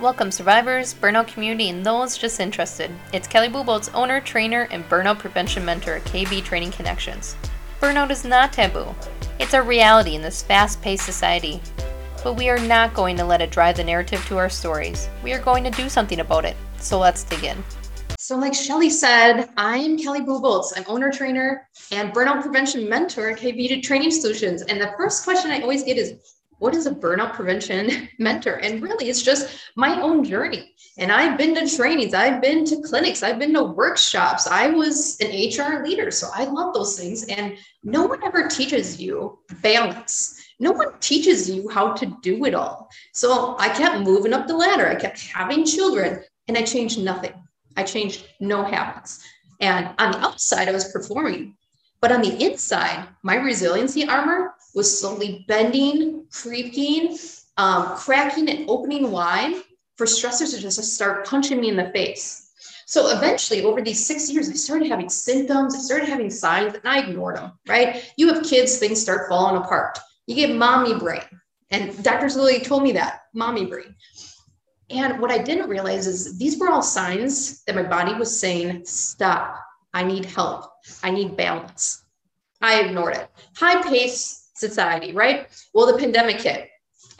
Welcome, survivors, burnout community, and those just interested. It's Kelly Buboltz owner, trainer, and burnout prevention mentor KB Training Connections. Burnout is not taboo, it's a reality in this fast paced society. But we are not going to let it drive the narrative to our stories. We are going to do something about it. So let's dig in. So, like Shelly said, I'm Kelly Buboltz. I'm owner trainer and burnout prevention mentor at KB Training Solutions. And the first question I always get is, what is a burnout prevention mentor? And really, it's just my own journey. And I've been to trainings, I've been to clinics, I've been to workshops. I was an HR leader, so I love those things. And no one ever teaches you balance. No one teaches you how to do it all. So I kept moving up the ladder. I kept having children, and I changed nothing. I changed no habits. And on the outside, I was performing. But on the inside, my resiliency armor was slowly bending, creaking, um, cracking, and opening wide for stressors to just start punching me in the face. So eventually, over these six years, I started having symptoms, I started having signs, and I ignored them, right? You have kids, things start falling apart. You get mommy brain. And doctors literally told me that mommy brain. And what I didn't realize is these were all signs that my body was saying, stop, I need help, I need balance. I ignored it. High paced society, right? Well, the pandemic hit.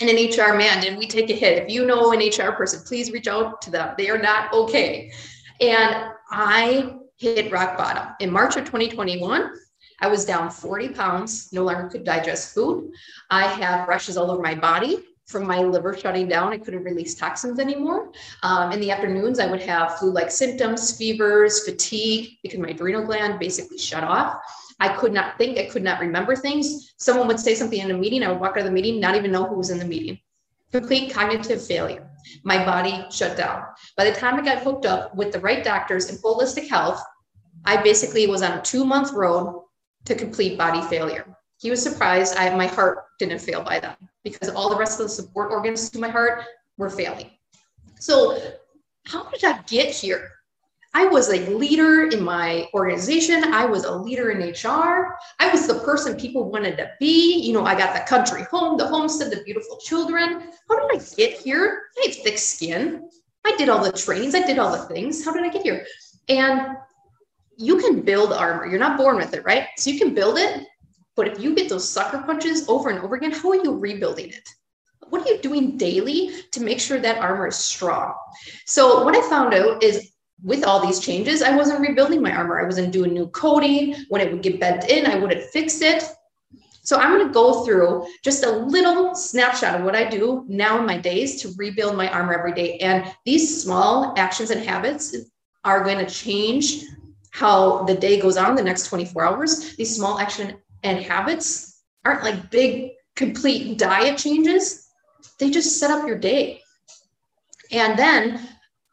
And an HR man, did we take a hit? If you know an HR person, please reach out to them. They are not okay. And I hit rock bottom. In March of 2021, I was down 40 pounds, no longer could digest food. I have rashes all over my body from my liver shutting down. I couldn't release toxins anymore. Um, in the afternoons, I would have flu like symptoms, fevers, fatigue, because my adrenal gland basically shut off. I could not think, I could not remember things. Someone would say something in a meeting, I would walk out of the meeting, not even know who was in the meeting. Complete cognitive failure. My body shut down. By the time I got hooked up with the right doctors in holistic health, I basically was on a two month road to complete body failure. He was surprised I, my heart didn't fail by then because all the rest of the support organs to my heart were failing. So, how did I get here? I was a leader in my organization. I was a leader in HR. I was the person people wanted to be. You know, I got the country home, the homestead, the beautiful children. How did I get here? I have thick skin. I did all the trainings. I did all the things. How did I get here? And you can build armor. You're not born with it, right? So you can build it. But if you get those sucker punches over and over again, how are you rebuilding it? What are you doing daily to make sure that armor is strong? So, what I found out is with all these changes, I wasn't rebuilding my armor. I wasn't doing new coating. When it would get bent in, I wouldn't fix it. So I'm going to go through just a little snapshot of what I do now in my days to rebuild my armor every day. And these small actions and habits are going to change how the day goes on the next 24 hours. These small action and habits aren't like big, complete diet changes. They just set up your day. And then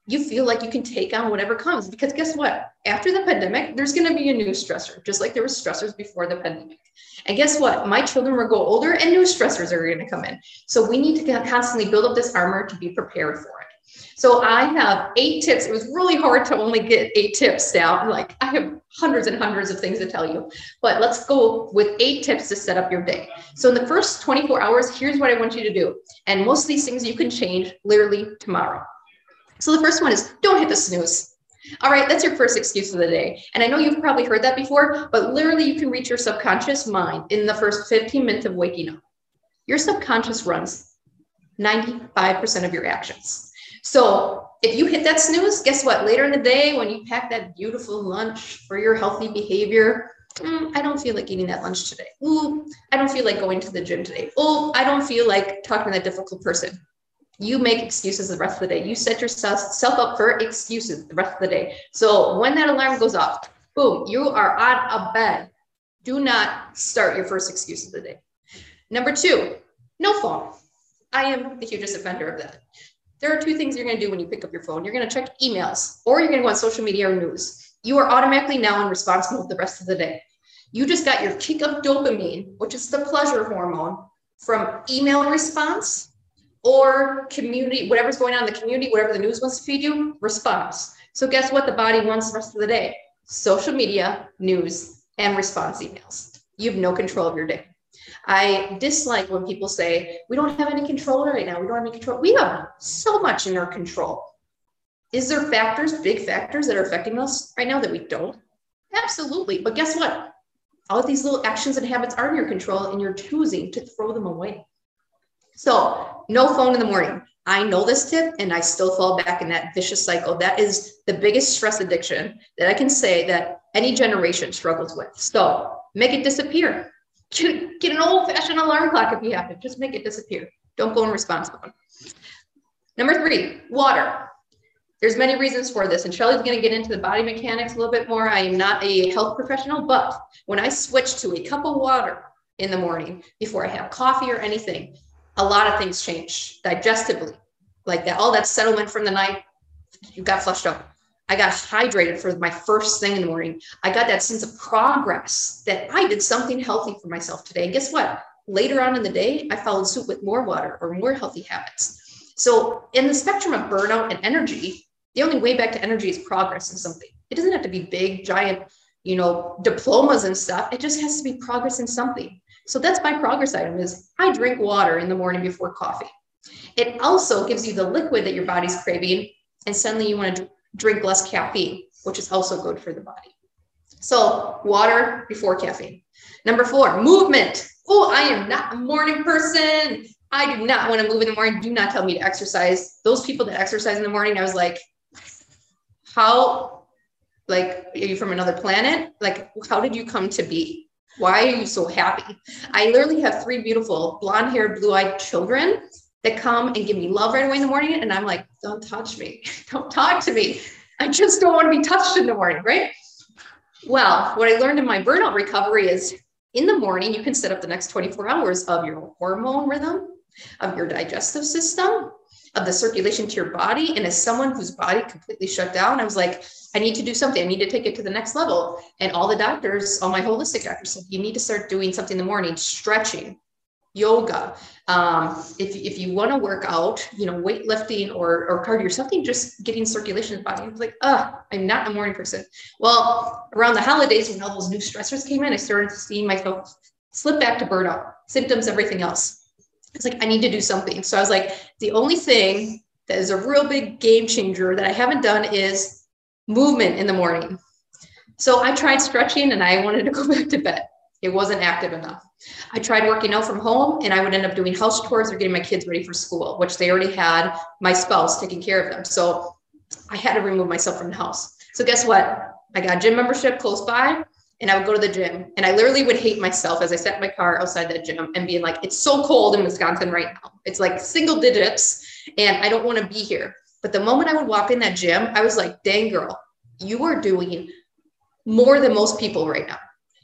you feel like you can take on whatever comes. Because guess what? After the pandemic, there's going to be a new stressor, just like there were stressors before the pandemic. And guess what? My children will go older and new stressors are going to come in. So we need to constantly build up this armor to be prepared for it. So I have eight tips. It was really hard to only get eight tips down. Like I have hundreds and hundreds of things to tell you, but let's go with eight tips to set up your day. So in the first 24 hours, here's what I want you to do. And most of these things you can change literally tomorrow. So the first one is don't hit the snooze. All right, that's your first excuse of the day. And I know you've probably heard that before, but literally you can reach your subconscious mind in the first 15 minutes of waking up. Your subconscious runs 95% of your actions. So if you hit that snooze, guess what? Later in the day, when you pack that beautiful lunch for your healthy behavior, mm, I don't feel like eating that lunch today. Ooh, I don't feel like going to the gym today. Oh, I don't feel like talking to that difficult person you make excuses the rest of the day. You set yourself up for excuses the rest of the day. So when that alarm goes off, boom, you are on a bed. Do not start your first excuse of the day. Number two, no phone. I am the hugest offender of that. There are two things you're going to do when you pick up your phone. You're going to check emails or you're going to go on social media or news. You are automatically now in response mode the rest of the day. You just got your kick of dopamine, which is the pleasure hormone from email response or community, whatever's going on in the community, whatever the news wants to feed you, response. So guess what the body wants the rest of the day? Social media, news, and response emails. You have no control of your day. I dislike when people say, we don't have any control right now. We don't have any control. We have so much in our control. Is there factors, big factors that are affecting us right now that we don't? Absolutely. But guess what? All of these little actions and habits are in your control and you're choosing to throw them away. So, no phone in the morning. I know this tip and I still fall back in that vicious cycle. That is the biggest stress addiction that I can say that any generation struggles with. So, make it disappear. Get an old fashioned alarm clock if you have to. Just make it disappear. Don't go in response mode. Number three, water. There's many reasons for this, and Shelly's going to get into the body mechanics a little bit more. I am not a health professional, but when I switch to a cup of water in the morning before I have coffee or anything, a lot of things change digestively, like that. All that settlement from the night, you got flushed out. I got hydrated for my first thing in the morning. I got that sense of progress that I did something healthy for myself today. And guess what? Later on in the day, I followed suit with more water or more healthy habits. So, in the spectrum of burnout and energy, the only way back to energy is progress in something. It doesn't have to be big, giant, you know, diplomas and stuff. It just has to be progress in something. So that's my progress item is I drink water in the morning before coffee. It also gives you the liquid that your body's craving, and suddenly you want to drink less caffeine, which is also good for the body. So water before caffeine. Number four, movement. Oh, I am not a morning person. I do not want to move in the morning. Do not tell me to exercise. Those people that exercise in the morning, I was like, how, like, are you from another planet? Like, how did you come to be? Why are you so happy? I literally have three beautiful blonde haired, blue eyed children that come and give me love right away in the morning. And I'm like, don't touch me. Don't talk to me. I just don't want to be touched in the morning, right? Well, what I learned in my burnout recovery is in the morning, you can set up the next 24 hours of your hormone rhythm, of your digestive system, of the circulation to your body. And as someone whose body completely shut down, I was like, I need to do something. I need to take it to the next level. And all the doctors, all my holistic doctors said, you need to start doing something in the morning, stretching, yoga. Um, if, if you want to work out, you know, weightlifting or, or cardio or something, just getting circulation in the body. I was like, oh, I'm not a morning person. Well, around the holidays, when all those new stressors came in, I started seeing myself slip back to burnout, symptoms, everything else. It's like, I need to do something. So I was like, the only thing that is a real big game changer that I haven't done is movement in the morning. So I tried stretching and I wanted to go back to bed. It wasn't active enough. I tried working out from home and I would end up doing house chores or getting my kids ready for school, which they already had my spouse taking care of them. So I had to remove myself from the house. So guess what? I got a gym membership close by and I would go to the gym and I literally would hate myself as I sat in my car outside that gym and being like, it's so cold in Wisconsin right now. It's like single digits and I don't want to be here. But the moment I would walk in that gym, I was like, dang girl, you are doing more than most people right now.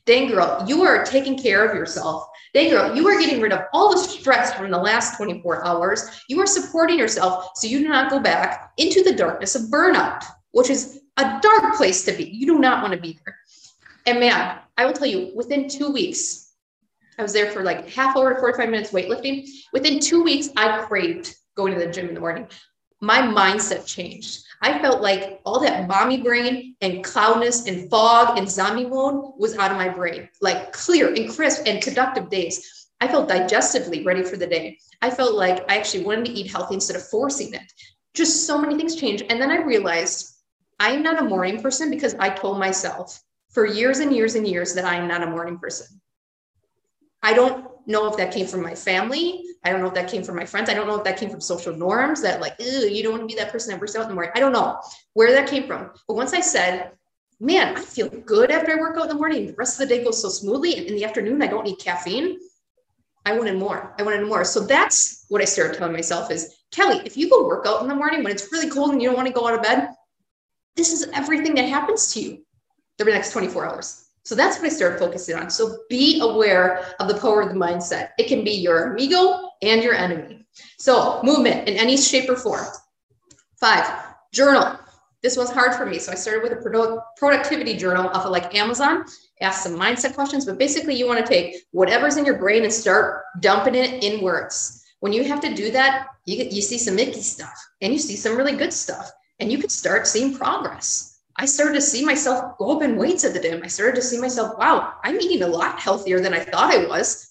Dang girl, you are taking care of yourself. Dang girl, you are getting rid of all the stress from the last 24 hours. You are supporting yourself so you do not go back into the darkness of burnout, which is a dark place to be. You do not want to be there. And man, I will tell you, within two weeks, I was there for like half hour to 45 minutes weightlifting. Within two weeks, I craved going to the gym in the morning. My mindset changed. I felt like all that mommy brain and cloudness and fog and zombie mode was out of my brain, like clear and crisp and productive days. I felt digestively ready for the day. I felt like I actually wanted to eat healthy instead of forcing it. Just so many things changed. And then I realized I'm not a morning person because I told myself for years and years and years that I'm not a morning person. I don't know if that came from my family. I don't know if that came from my friends. I don't know if that came from social norms that like, you don't want to be that person that works out in the morning. I don't know where that came from. But once I said, man, I feel good after I work out in the morning. The rest of the day goes so smoothly. And in the afternoon, I don't need caffeine. I wanted more. I wanted more. So that's what I started telling myself is, Kelly, if you go work out in the morning when it's really cold and you don't want to go out of bed, this is everything that happens to you the next 24 hours. So that's what I started focusing on. So be aware of the power of the mindset. It can be your amigo and your enemy. So movement in any shape or form. Five, journal. This was hard for me. So I started with a productivity journal off of like Amazon, ask some mindset questions, but basically you want to take whatever's in your brain and start dumping it in words. When you have to do that, you, you see some icky stuff and you see some really good stuff and you can start seeing progress. I started to see myself go up in weights at the gym. I started to see myself, wow, I'm eating a lot healthier than I thought I was.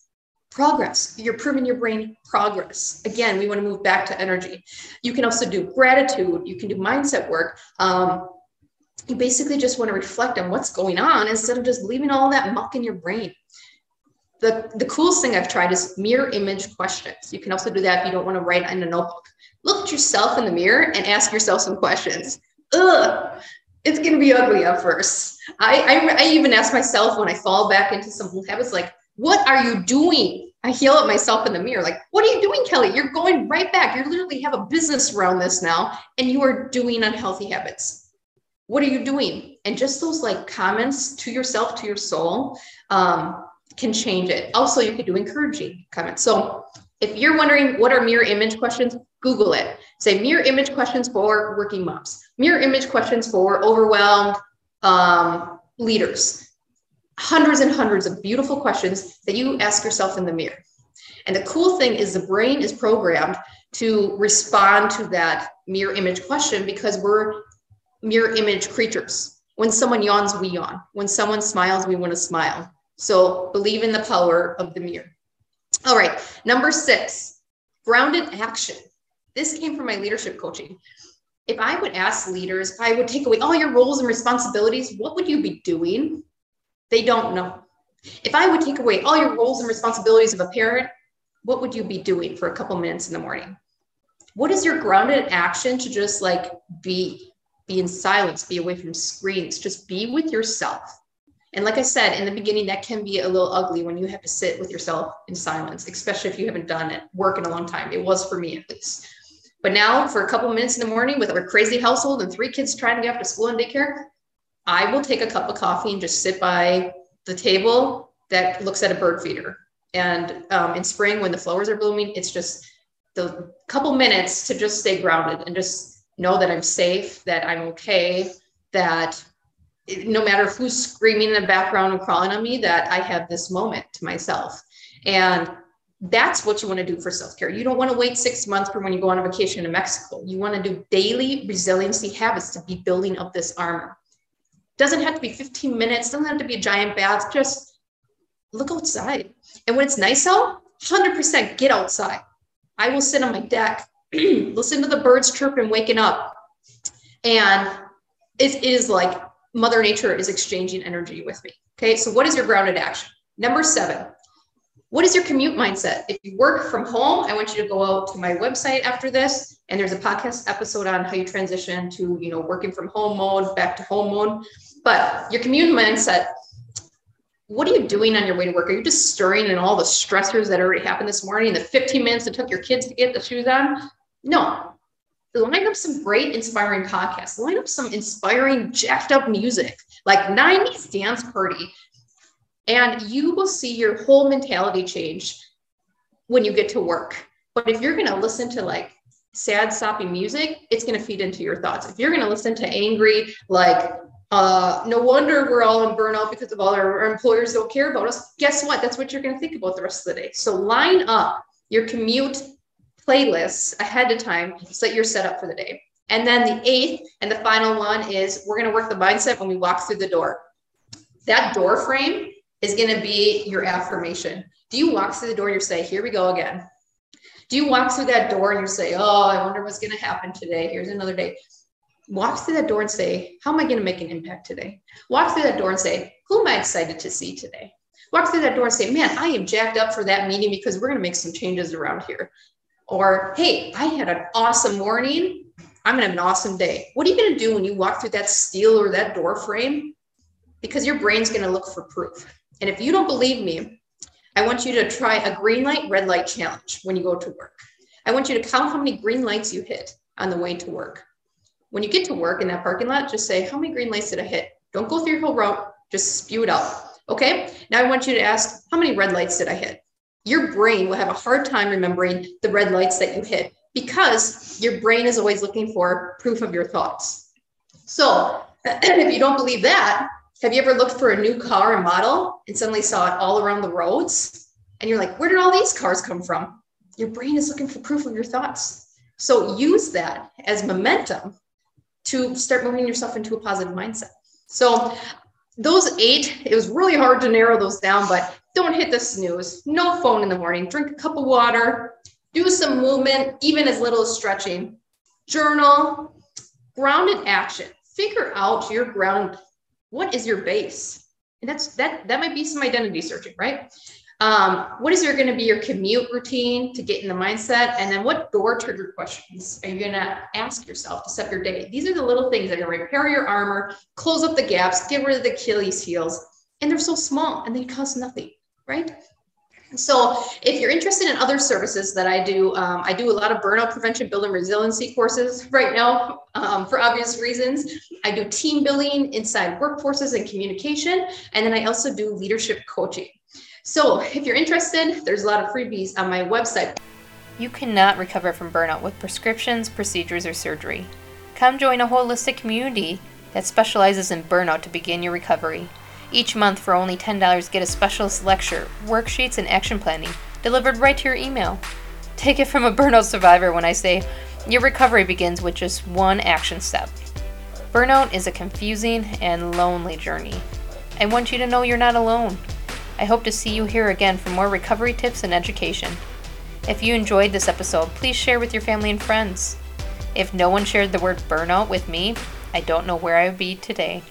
progress. You're proving your brain progress. Again, we want to move back to energy. You can also do gratitude. You can do mindset work. Um, you basically just want to reflect on what's going on instead of just leaving all that muck in your brain. The, the coolest thing I've tried is mirror image questions. You can also do that if you don't want to write in a notebook. Look at yourself in the mirror and ask yourself some questions. Ugh, it's going to be ugly at first. I, I, I even ask myself when I fall back into some habits, like, what are you doing? I heal at myself in the mirror, like, what are you doing, Kelly? You're going right back. You literally have a business around this now, and you are doing unhealthy habits. What are you doing? And just those like comments to yourself, to your soul, um, can change it. Also, you could do encouraging comments. So if you're wondering what are mirror image questions, Google it. Say mirror image questions for working moms, mirror image questions for overwhelmed um, leaders. Hundreds and hundreds of beautiful questions that you ask yourself in the mirror. And the cool thing is the brain is programmed to respond to that mirror image question because we're mirror image creatures. When someone yawns, we yawn. When someone smiles, we want to smile. So believe in the power of the mirror. All right, number six, grounded action. This came from my leadership coaching. If I would ask leaders, if I would take away all your roles and responsibilities, what would you be doing? They don't know. If I would take away all your roles and responsibilities of a parent, what would you be doing for a couple minutes in the morning? What is your grounded action to just like be? Be in silence, be away from screens, just be with yourself. And like I said in the beginning, that can be a little ugly when you have to sit with yourself in silence, especially if you haven't done it work in a long time. It was for me at least. But now, for a couple minutes in the morning with our crazy household and three kids trying to get off to school and daycare, I will take a cup of coffee and just sit by the table that looks at a bird feeder. And um, in spring, when the flowers are blooming, it's just the couple minutes to just stay grounded and just know that I'm safe, that I'm okay, that no matter who's screaming in the background and crawling on me, that I have this moment to myself. And that's what you want to do for self care. You don't want to wait six months for when you go on a vacation to Mexico. You want to do daily resiliency habits to be building up this armor. Doesn't have to be 15 minutes, doesn't have to be a giant bath. Just look outside. And when it's nice out, 100% get outside. I will sit on my deck, listen to the birds chirping, waking up. And it is like Mother Nature is exchanging energy with me. Okay, so what is your grounded action? Number seven, what is your commute mindset? If you work from home, I want you to go out to my website after this, and there's a podcast episode on how you transition to, you know, working from home mode back to home mode. But your commute mindset, what are you doing on your way to work? Are you just stirring in all the stressors that already happened this morning, the 15 minutes it took your kids to get the shoes on? No, line up some great inspiring podcasts line up some inspiring jacked up music like 90s dance party and you will see your whole mentality change when you get to work but if you're going to listen to like sad soppy music it's going to feed into your thoughts if you're going to listen to angry like uh, no wonder we're all in burnout because of all our, our employers don't care about us guess what that's what you're going to think about the rest of the day so line up your commute playlists ahead of time so that you're set up for the day. And then the eighth and the final one is we're going to work the mindset when we walk through the door. That door frame is going to be your affirmation. Do you walk through the door and you say, Here we go again? Do you walk through that door and you say, Oh, I wonder what's going to happen today? Here's another day. Walk through that door and say, How am I going to make an impact today? Walk through that door and say, Who am I excited to see today? Walk through that door and say, Man, I am jacked up for that meeting because we're going to make some changes around here. Or, hey, I had an awesome morning. I'm going to have an awesome day. What are you going to do when you walk through that steel or that door frame? Because your brain's going to look for proof. And if you don't believe me, I want you to try a green light, red light challenge when you go to work. I want you to count how many green lights you hit on the way to work. When you get to work in that parking lot, just say, How many green lights did I hit? Don't go through your whole route, just spew it out. Okay. Now I want you to ask, How many red lights did I hit? your brain will have a hard time remembering the red lights that you hit because your brain is always looking for proof of your thoughts. So, if you don't believe that, have you ever looked for a new car and model and suddenly saw it all around the roads? And you're like, where did all these cars come from? Your brain is looking for proof of your thoughts. So, use that as momentum to start moving yourself into a positive mindset. So, those eight, it was really hard to narrow those down, but don't hit the snooze. No phone in the morning. Drink a cup of water. Do some movement, even as little as stretching. Journal. Grounded action. Figure out your ground. What is your base? And that's that. That might be some identity searching, right? Um, what is your going to be your commute routine to get in the mindset? And then what door trigger questions are you going to ask yourself to set your day? These are the little things that are going to repair your armor, close up the gaps, get rid of the Achilles heels. And they're so small and they cost nothing right? So if you're interested in other services that I do, um, I do a lot of burnout prevention, building resiliency courses right now um, for obvious reasons. I do team building inside workforces and communication, and then I also do leadership coaching. So if you're interested, there's a lot of freebies on my website. You cannot recover from burnout with prescriptions, procedures, or surgery. Come join a holistic community that specializes in burnout to begin your recovery. Each month, for only $10, get a specialist lecture, worksheets, and action planning delivered right to your email. Take it from a burnout survivor when I say your recovery begins with just one action step. Burnout is a confusing and lonely journey. I want you to know you're not alone. I hope to see you here again for more recovery tips and education. If you enjoyed this episode, please share with your family and friends. If no one shared the word burnout with me, I don't know where I would be today.